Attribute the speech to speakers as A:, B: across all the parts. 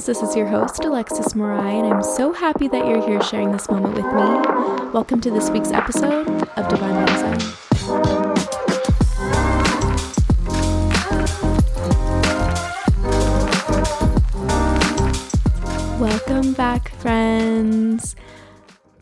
A: friends. This is your host, Alexus Mariah, and I'm so happy that you're here sharing this moment with me. Welcome to this week's episode of Divine by Design.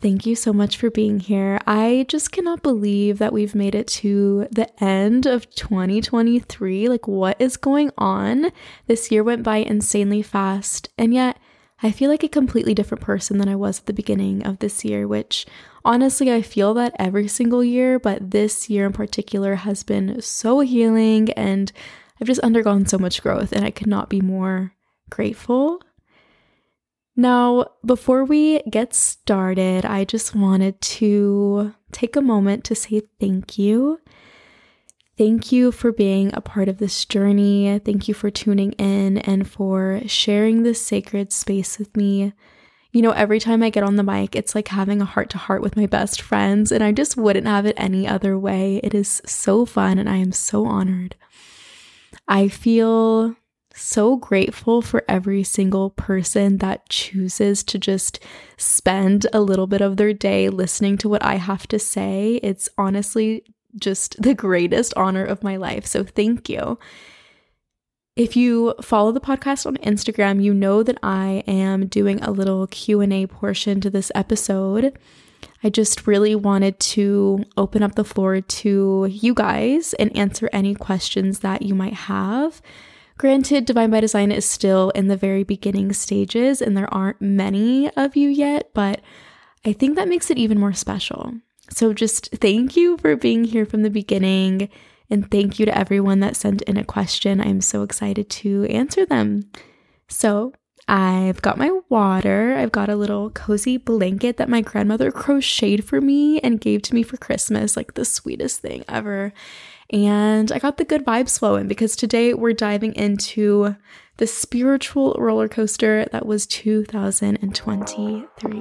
A: Thank you so much for being here. I just cannot believe that we've made it to the end of 2023. Like, what is going on? This year went by insanely fast, and yet I feel like a completely different person than I was at the beginning of this year, which honestly, I feel that every single year, but this year in particular has been so healing, and I've just undergone so much growth, and I could not be more grateful. Now, before we get started, I just wanted to take a moment to say thank you. Thank you for being a part of this journey. Thank you for tuning in and for sharing this sacred space with me. You know, every time I get on the mic, it's like having a heart to heart with my best friends, and I just wouldn't have it any other way. It is so fun, and I am so honored. I feel so grateful for every single person that chooses to just spend a little bit of their day listening to what I have to say. It's honestly just the greatest honor of my life. So thank you. If you follow the podcast on Instagram, you know that I am doing a little Q&A portion to this episode. I just really wanted to open up the floor to you guys and answer any questions that you might have. Granted, Divine by Design is still in the very beginning stages and there aren't many of you yet, but I think that makes it even more special. So just thank you for being here from the beginning and thank you to everyone that sent in a question. I'm so excited to answer them. So, I've got my water. I've got a little cozy blanket that my grandmother crocheted for me and gave to me for Christmas, like the sweetest thing ever. And I got the good vibes flowing because today we're diving into the spiritual roller coaster that was 2023.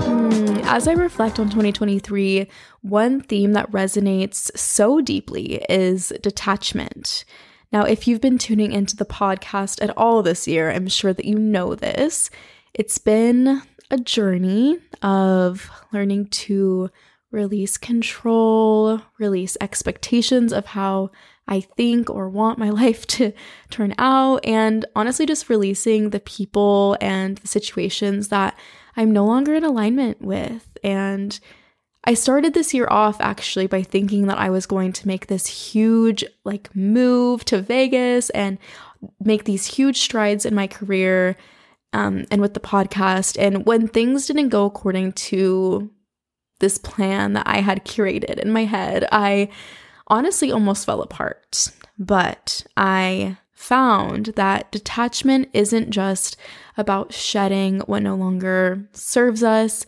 A: Hmm, as I reflect on 2023, one theme that resonates so deeply is detachment. Now, if you've been tuning into the podcast at all this year, I'm sure that you know this. It's been a journey of learning to release control, release expectations of how I think or want my life to turn out, and honestly, just releasing the people and the situations that I'm no longer in alignment with. And I started this year off actually by thinking that I was going to make this huge, like, move to Vegas and make these huge strides in my career um, and with the podcast. And when things didn't go according to this plan that I had curated in my head, I honestly almost fell apart. But I found that detachment isn't just about shedding what no longer serves us,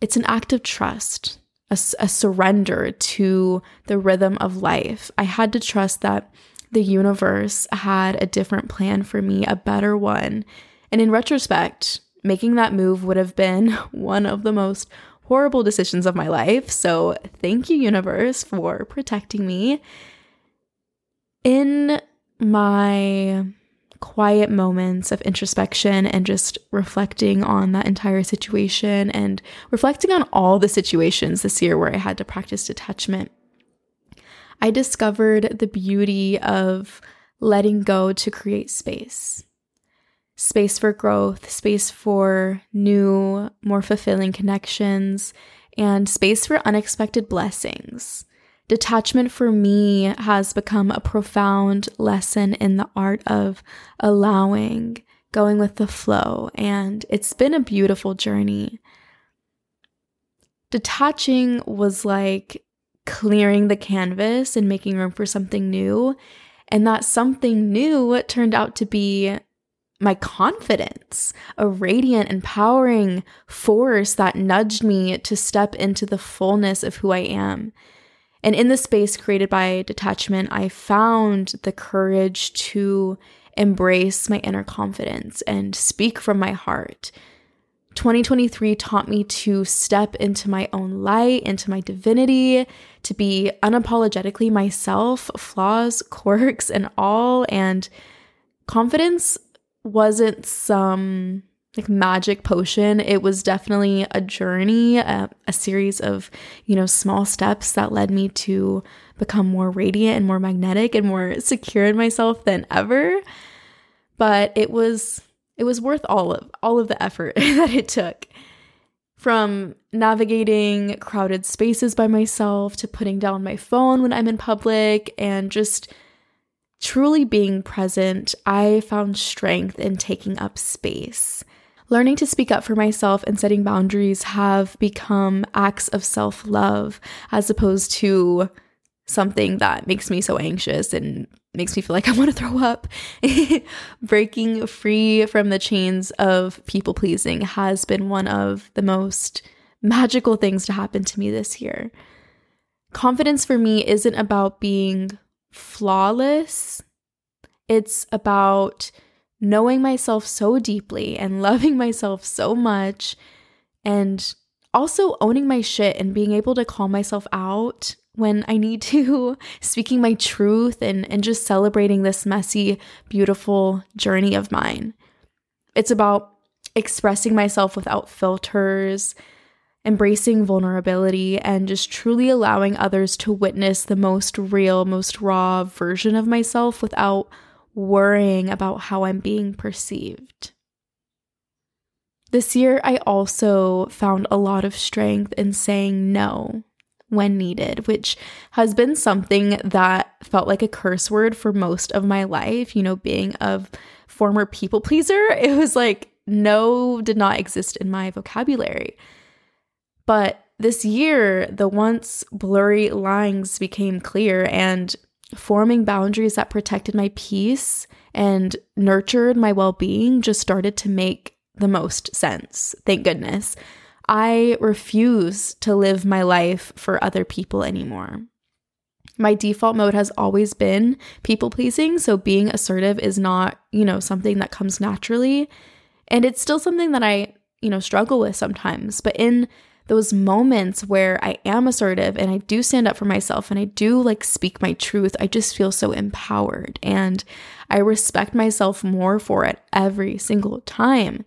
A: it's an act of trust. A, a surrender to the rhythm of life. I had to trust that the universe had a different plan for me, a better one, and in retrospect, making that move would have been one of the most horrible decisions of my life. So, thank you, universe, for protecting me. In my quiet moments of introspection and just reflecting on that entire situation and reflecting on all the situations this year where I had to practice detachment, I discovered the beauty of letting go to create space space for growth, space for new, more fulfilling connections, and space for unexpected blessings. Detachment for me has become a profound lesson in the art of allowing, going with the flow, and it's been a beautiful journey. Detaching was like clearing the canvas and making room for something new. And that something new turned out to be my confidence, a radiant, empowering force that nudged me to step into the fullness of who I am. And in the space created by detachment, I found the courage to embrace my inner confidence and speak from my heart, 2023 taught me to step into my own light, into my divinity, to be unapologetically myself, flaws, quirks, and all. And confidence wasn't some like magic potion. It was definitely a journey, a, a, series of, you know, small steps that led me to become more radiant and more magnetic and more secure in myself than ever. But it was it was worth all of all of the effort that it took. From navigating crowded spaces by myself to putting down my phone when I'm in public and just truly being present, I found strength in taking up space. Learning to speak up for myself and setting boundaries have become acts of self love as opposed to something that makes me so anxious and makes me feel like I want to throw up. Breaking free from the chains of people pleasing has been one of the most magical things to happen to me this year. Confidence for me isn't about being flawless, it's about knowing myself so deeply and loving myself so much and also owning my shit and being able to call myself out when I need to, speaking my truth and, and just celebrating this messy, beautiful journey of mine. It's about expressing myself without filters, embracing vulnerability, and just truly allowing others to witness the most real, most raw version of myself without worrying about how I'm being perceived. This year, I also found a lot of strength in saying no when needed, which has been something that felt like a curse word for most of my life. You know, being a former people pleaser, it was like no did not exist in my vocabulary. But this year, the once blurry lines became clear, and forming boundaries that protected my peace and nurtured my well being just started to make the most sense. Thank goodness. I refuse to live my life for other people anymore. My default mode has always been people pleasing, so being assertive is not, you know, something that comes naturally. And it's still something that I, you know, struggle with sometimes. But in those moments where I am assertive and I do stand up for myself and I do like speak my truth, I just feel so empowered and I respect myself more for it every single time.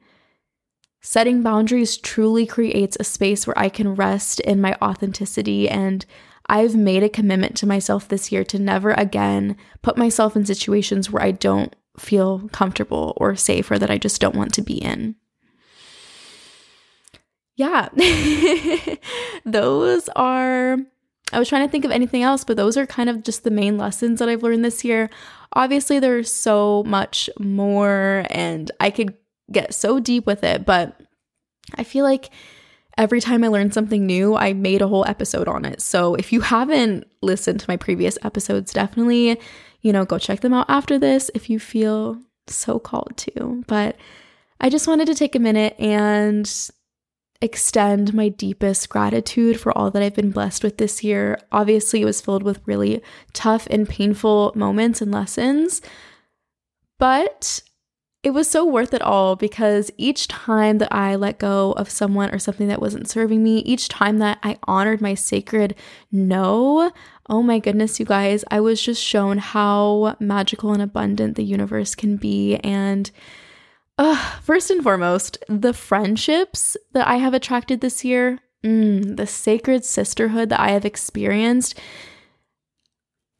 A: Setting boundaries truly creates a space where I can rest in my authenticity. And I've made a commitment to myself this year to never again put myself in situations where I don't feel comfortable or safe or that I just don't want to be in. Yeah, those are. I was trying to think of anything else, but those are kind of just the main lessons that I've learned this year. Obviously, there's so much more, and I could get so deep with it, but I feel like every time I learn something new, I made a whole episode on it. So if you haven't listened to my previous episodes, definitely, you know, go check them out after this if you feel so called to. But I just wanted to take a minute and extend my deepest gratitude for all that I've been blessed with this year. Obviously, it was filled with really tough and painful moments and lessons, but it was so worth it all because each time that I let go of someone or something that wasn't serving me, each time that I honored my sacred no, oh my goodness, you guys, I was just shown how magical and abundant the universe can be. And uh, first and foremost, the friendships that I have attracted this year, mm, the sacred sisterhood that I have experienced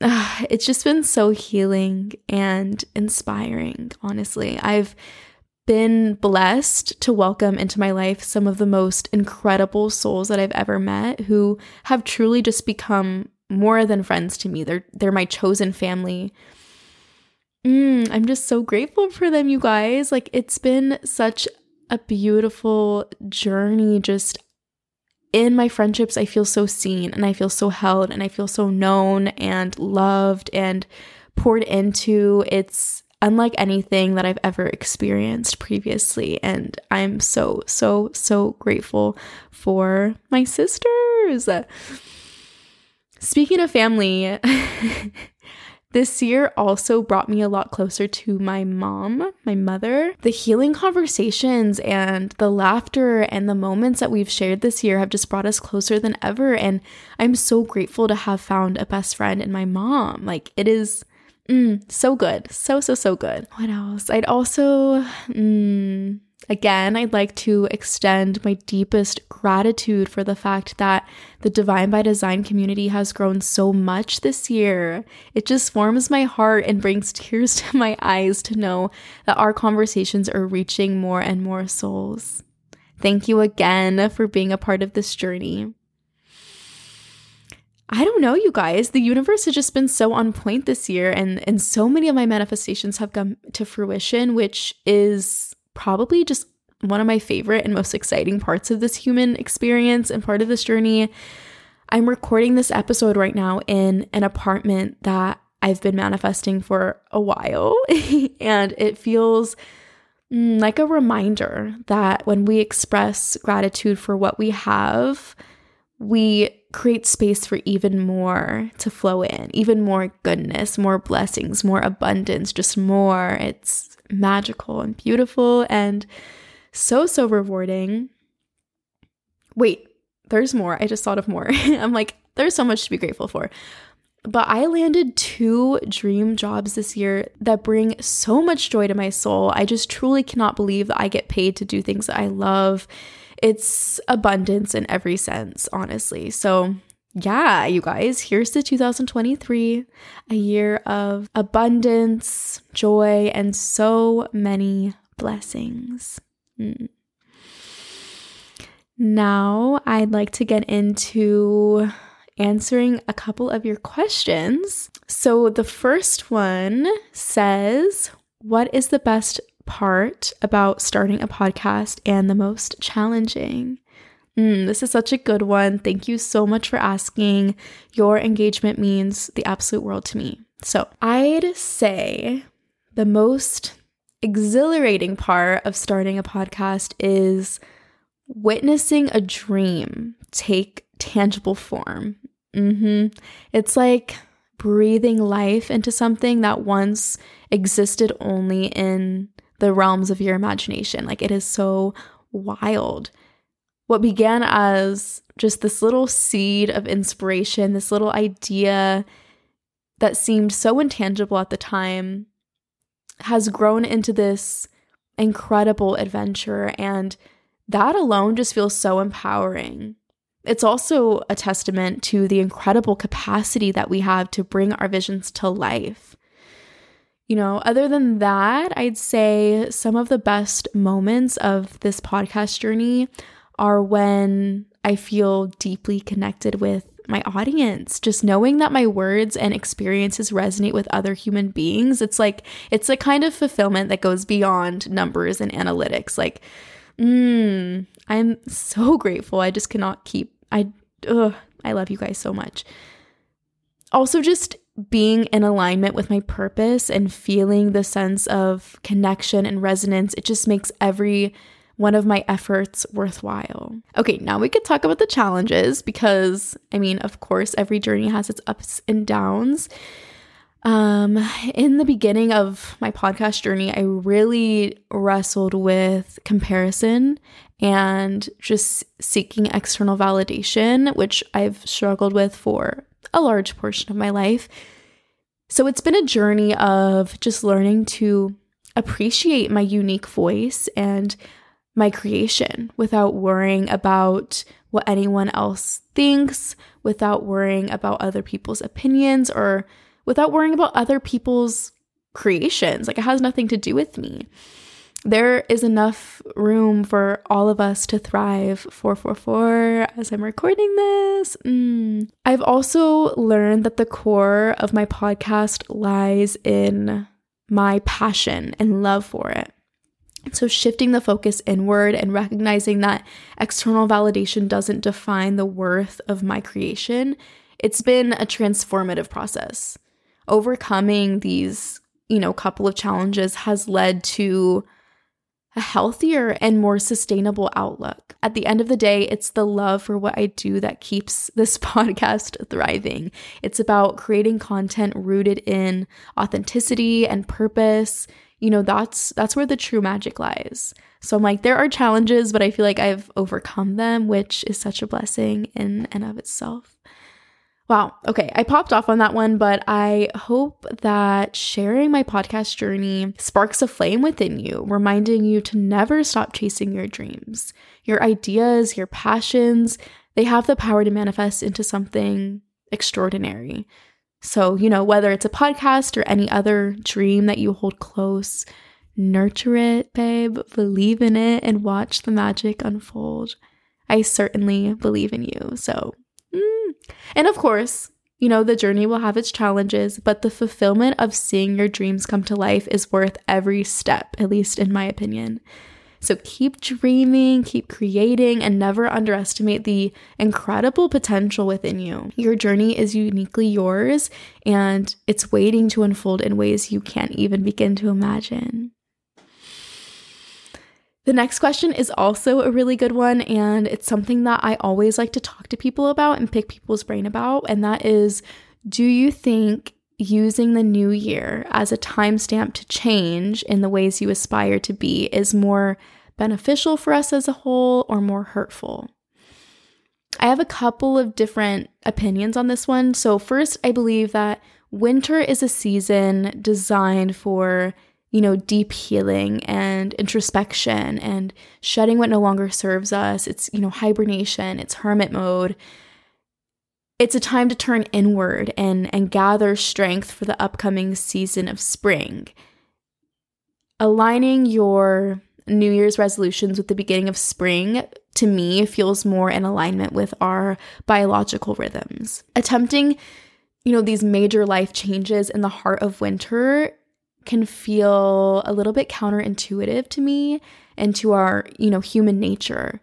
A: uh, it's just been so healing and inspiring, honestly. I've been blessed to welcome into my life some of the most incredible souls that I've ever met who have truly just become more than friends to me. They're they're my chosen family. Mm, I'm just so grateful for them, you guys. Like it's been such a beautiful journey just in my friendships, I feel so seen and I feel so held and I feel so known and loved and poured into. It's unlike anything that I've ever experienced previously. And I'm so, so, so grateful for my sisters. Speaking of family, This year also brought me a lot closer to my mom, my mother. The healing conversations and the laughter and the moments that we've shared this year have just brought us closer than ever. And I'm so grateful to have found a best friend in my mom. Like, it is. Mm, so good. So, so, so good. What else? I'd also, mm, Again, I'd like to extend my deepest gratitude for the fact that the Divine by Design community has grown so much this year. It just warms my heart and brings tears to my eyes to know that our conversations are reaching more and more souls. Thank you again for being a part of this journey. I don't know, you guys. The universe has just been so on point this year, and, and so many of my manifestations have come to fruition, which is probably just one of my favorite and most exciting parts of this human experience and part of this journey. I'm recording this episode right now in an apartment that I've been manifesting for a while, and it feels mm, like a reminder that when we express gratitude for what we have, we create space for even more to flow in, even more goodness, more blessings, more abundance, just more. It's magical and beautiful and so, so rewarding. Wait, there's more. I just thought of more. I'm like, there's so much to be grateful for. But I landed two dream jobs this year that bring so much joy to my soul. I just truly cannot believe that I get paid to do things that I love. It's abundance in every sense, honestly. So yeah, you guys, here's to 2023, a year of abundance, joy, and so many blessings. Mm. Now, I'd like to get into answering a couple of your questions. So, the first one says, What is the best part about starting a podcast and the most challenging? Mm, this is such a good one. Thank you so much for asking. Your engagement means the absolute world to me. So, I'd say the most exhilarating part of starting a podcast is witnessing a dream take tangible form. Mm-hmm. It's like breathing life into something that once existed only in the realms of your imagination. Like, it is so wild what began as just this little seed of inspiration, this little idea that seemed so intangible at the time, has grown into this incredible adventure. And that alone just feels so empowering. It's also a testament to the incredible capacity that we have to bring our visions to life. You know, other than that, I'd say some of the best moments of this podcast journey are when I feel deeply connected with my audience. Just knowing that my words and experiences resonate with other human beings, it's like it's a kind of fulfillment that goes beyond numbers and analytics. Like, mm, I'm so grateful. I just cannot keep I ugh, I love you guys so much. Also just being in alignment with my purpose and feeling the sense of connection and resonance, it just makes every one of my efforts worthwhile. Okay, now we could talk about the challenges because, I mean, of course, every journey has its ups and downs. Um, in the beginning of my podcast journey, I really wrestled with comparison and just seeking external validation, which I've struggled with for a large portion of my life. So it's been a journey of just learning to appreciate my unique voice and my creation without worrying about what anyone else thinks, without worrying about other people's opinions, or without worrying about other people's creations. Like it has nothing to do with me. There is enough room for all of us to thrive. 444 as I'm recording this. Mm. I've also learned that the core of my podcast lies in my passion and love for it. So, shifting the focus inward and recognizing that external validation doesn't define the worth of my creation, it's been a transformative process. Overcoming these, you know, couple of challenges has led to a healthier and more sustainable outlook. At the end of the day, it's the love for what I do that keeps this podcast thriving. It's about creating content rooted in authenticity and purpose. You know, that's that's where the true magic lies. So I'm like there are challenges, but I feel like I've overcome them, which is such a blessing in and of itself. Wow. Okay. I popped off on that one, but I hope that sharing my podcast journey sparks a flame within you, reminding you to never stop chasing your dreams. Your ideas, your passions, they have the power to manifest into something extraordinary. So, you know, whether it's a podcast or any other dream that you hold close, nurture it, babe, believe in it, and watch the magic unfold. I certainly believe in you. So, and of course, you know, the journey will have its challenges, but the fulfillment of seeing your dreams come to life is worth every step, at least in my opinion. So keep dreaming, keep creating, and never underestimate the incredible potential within you. Your journey is uniquely yours, and it's waiting to unfold in ways you can't even begin to imagine. The next question is also a really good one, and it's something that I always like to talk to people about and pick people's brain about. And that is Do you think using the new year as a timestamp to change in the ways you aspire to be is more beneficial for us as a whole or more hurtful? I have a couple of different opinions on this one. So, first, I believe that winter is a season designed for you know, deep healing and introspection and shedding what no longer serves us. It's, you know, hibernation, it's hermit mode. It's a time to turn inward and, and gather strength for the upcoming season of spring. Aligning your New Year's resolutions with the beginning of spring to me feels more in alignment with our biological rhythms. Attempting, you know, these major life changes in the heart of winter can feel a little bit counterintuitive to me and to our, you know, human nature.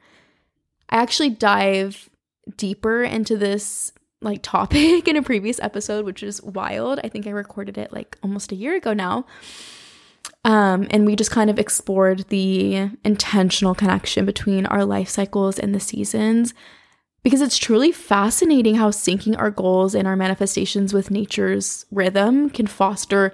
A: I actually dive deeper into this like topic in a previous episode, which is wild. I think I recorded it like almost a year ago now. Um, and we just kind of explored the intentional connection between our life cycles and the seasons because it's truly fascinating how syncing our goals and our manifestations with nature's rhythm can foster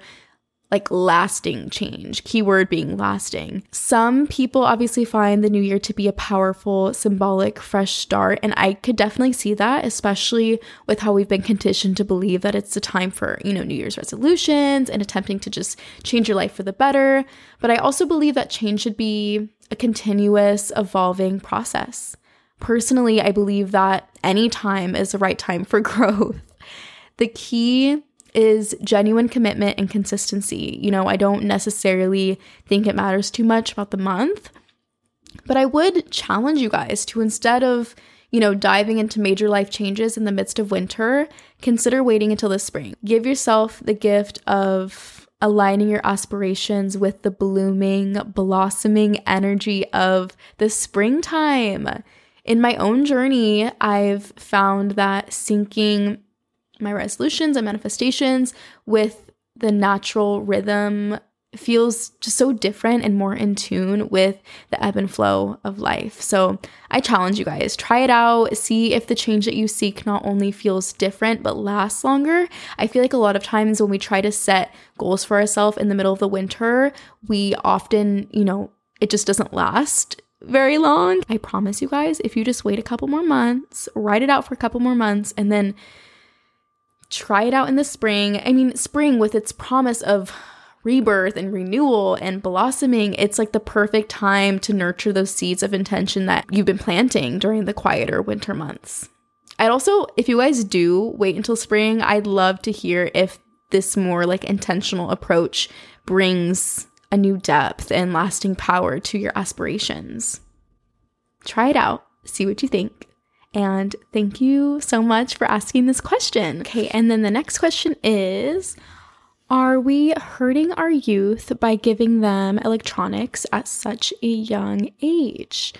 A: like lasting change, keyword being lasting. Some people obviously find the new year to be a powerful, symbolic, fresh start, and I could definitely see that, especially with how we've been conditioned to believe that it's a time for, you know, New Year's resolutions and attempting to just change your life for the better. But I also believe that change should be a continuous, evolving process. Personally, I believe that any time is the right time for growth. The key is genuine commitment and consistency. You know, I don't necessarily think it matters too much about the month, but I would challenge you guys to instead of, you know, diving into major life changes in the midst of winter, consider waiting until the spring. Give yourself the gift of aligning your aspirations with the blooming, blossoming energy of the springtime. In my own journey, I've found that syncing my resolutions and manifestations with the natural rhythm feels just so different and more in tune with the ebb and flow of life. So I challenge you guys, try it out, see if the change that you seek not only feels different but lasts longer. I feel like a lot of times when we try to set goals for ourselves in the middle of the winter, we often, you know, it just doesn't last very long. I promise you guys, if you just wait a couple more months, write it out for a couple more months, and then try it out in the spring. I mean, spring with its promise of rebirth and renewal and blossoming, it's like the perfect time to nurture those seeds of intention that you've been planting during the quieter winter months. I'd also, if you guys do wait until spring, I'd love to hear if this more like intentional approach brings a new depth and lasting power to your aspirations. Try it out, see what you think. And thank you so much for asking this question. Okay, and then the next question is Are we hurting our youth by giving them electronics at such a young age?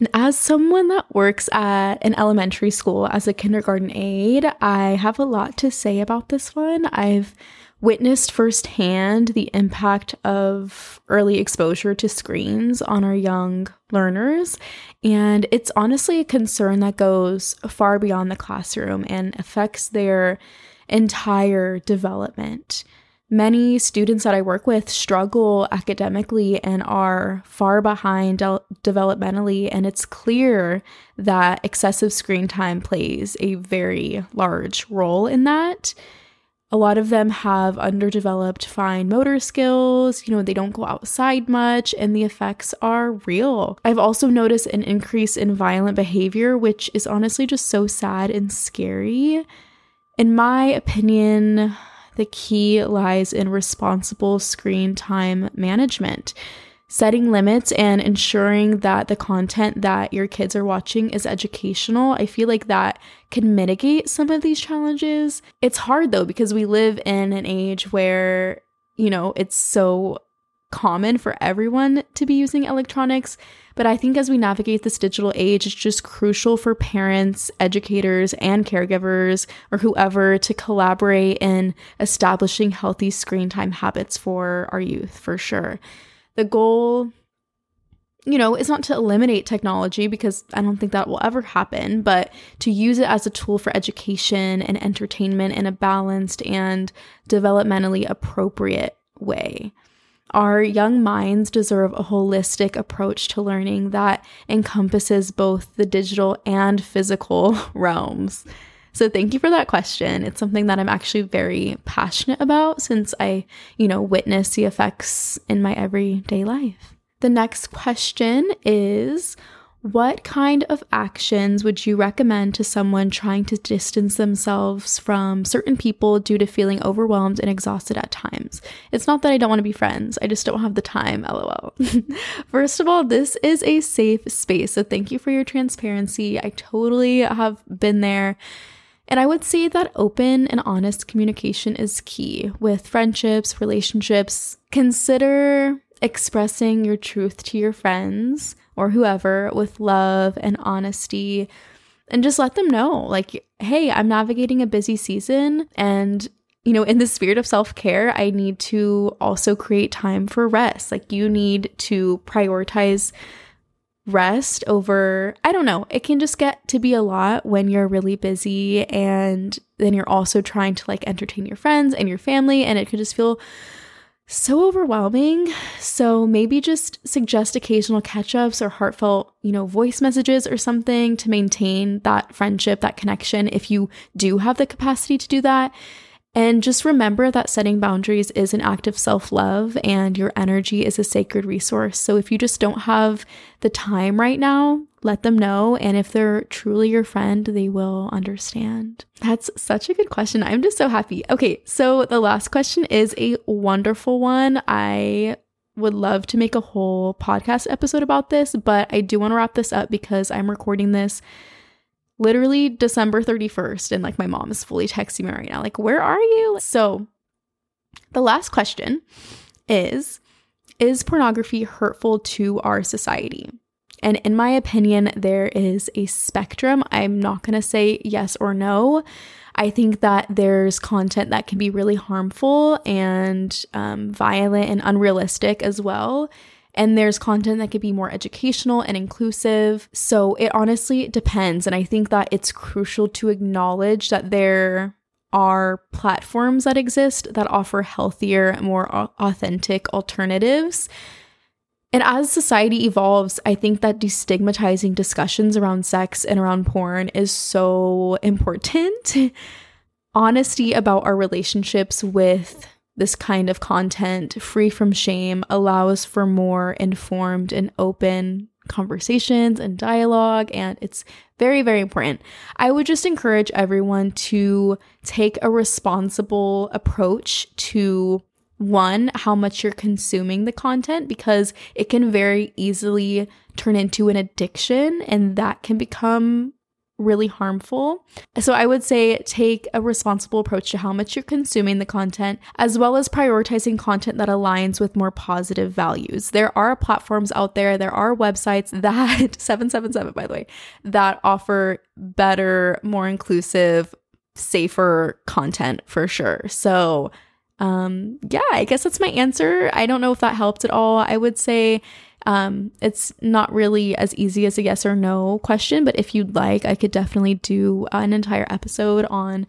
A: And as someone that works at an elementary school as a kindergarten aide, I have a lot to say about this one. I've witnessed firsthand the impact of early exposure to screens on our young learners. And it's honestly a concern that goes far beyond the classroom and affects their entire development. Many students that I work with struggle academically and are far behind de- developmentally, and it's clear that excessive screen time plays a very large role in that. A lot of them have underdeveloped fine motor skills, you know, they don't go outside much, and the effects are real. I've also noticed an increase in violent behavior, which is honestly just so sad and scary. In my opinion, the key lies in responsible screen time management. Setting limits and ensuring that the content that your kids are watching is educational, I feel like that can mitigate some of these challenges. It's hard though, because we live in an age where, you know, it's so common for everyone to be using electronics. But I think as we navigate this digital age, it's just crucial for parents, educators, and caregivers or whoever to collaborate in establishing healthy screen time habits for our youth for sure. The goal, you know, is not to eliminate technology because I don't think that will ever happen, but to use it as a tool for education and entertainment in a balanced and developmentally appropriate way. Our young minds deserve a holistic approach to learning that encompasses both the digital and physical realms. So thank you for that question. It's something that I'm actually very passionate about since I, you know, witness the effects in my everyday life. The next question is what kind of actions would you recommend to someone trying to distance themselves from certain people due to feeling overwhelmed and exhausted at times? It's not that I don't want to be friends, I just don't have the time, lol. First of all, this is a safe space, so thank you for your transparency. I totally have been there. And I would say that open and honest communication is key with friendships, relationships. Consider expressing your truth to your friends or whoever with love and honesty and just let them know like hey i'm navigating a busy season and you know in the spirit of self-care i need to also create time for rest like you need to prioritize rest over i don't know it can just get to be a lot when you're really busy and then you're also trying to like entertain your friends and your family and it could just feel so overwhelming. So maybe just suggest occasional catch ups or heartfelt, you know, voice messages or something to maintain that friendship, that connection, if you do have the capacity to do that. And just remember that setting boundaries is an act of self love and your energy is a sacred resource. So if you just don't have the time right now, let them know. And if they're truly your friend, they will understand. That's such a good question. I'm just so happy. Okay, so the last question is a wonderful one. I would love to make a whole podcast episode about this, but I do want to wrap this up because I'm recording this literally December 31st. And like my mom is fully texting me right now, like, where are you? So the last question is Is pornography hurtful to our society? And in my opinion, there is a spectrum. I'm not going to say yes or no. I think that there's content that can be really harmful and um, violent and unrealistic as well. And there's content that could be more educational and inclusive. So it honestly depends. And I think that it's crucial to acknowledge that there are platforms that exist that offer healthier, more authentic alternatives. And as society evolves, I think that destigmatizing discussions around sex and around porn is so important. Honesty about our relationships with this kind of content, free from shame, allows for more informed and open conversations and dialogue. And it's very, very important. I would just encourage everyone to take a responsible approach to one, how much you're consuming the content, because it can very easily turn into an addiction and that can become really harmful. So I would say take a responsible approach to how much you're consuming the content, as well as prioritizing content that aligns with more positive values. There are platforms out there, there are websites that 777 by the way, that offer better, more inclusive, safer content for sure. So um, yeah, I guess that's my answer. I don't know if that helped at all. I would say um, it's not really as easy as a yes or no question, but if you'd like, I could definitely do an entire episode on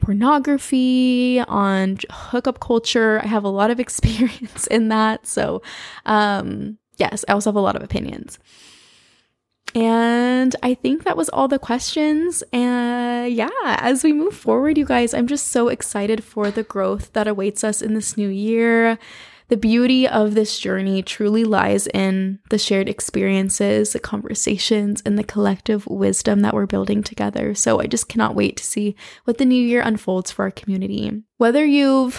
A: pornography, on hookup culture. I have a lot of experience in that. So, um, yes, I also have a lot of opinions. And I think that was all the questions. And yeah, as we move forward, you guys, I'm just so excited for the growth that awaits us in this new year. The beauty of this journey truly lies in the shared experiences, the conversations, and the collective wisdom that we're building together. So I just cannot wait to see what the new year unfolds for our community. Whether you've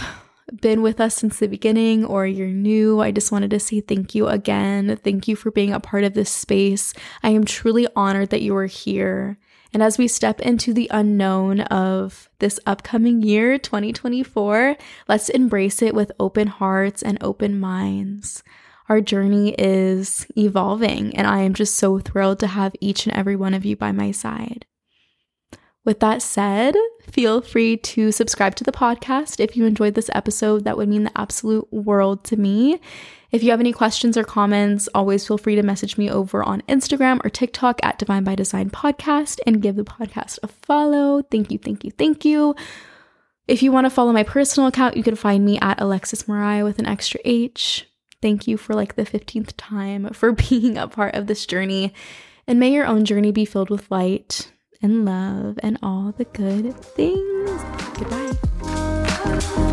A: been with us since the beginning or you're new, I just wanted to say thank you again. Thank you for being a part of this space. I am truly honored that you are here. And as we step into the unknown of this upcoming year, 2024, let's embrace it with open hearts and open minds. Our journey is evolving, and I am just so thrilled to have each and every one of you by my side. With that said, feel free to subscribe to the podcast if you enjoyed this episode. That would mean the absolute world to me. If you have any questions or comments, always feel free to message me over on Instagram or TikTok at Divine by Design Podcast and give the podcast a follow. Thank you, thank you, thank you. If you want to follow my personal account, you can find me at Alexus Mariah with an extra H. Thank you for like the 15th time for being a part of this journey. And may your own journey be filled with light and love and all the good things. Goodbye.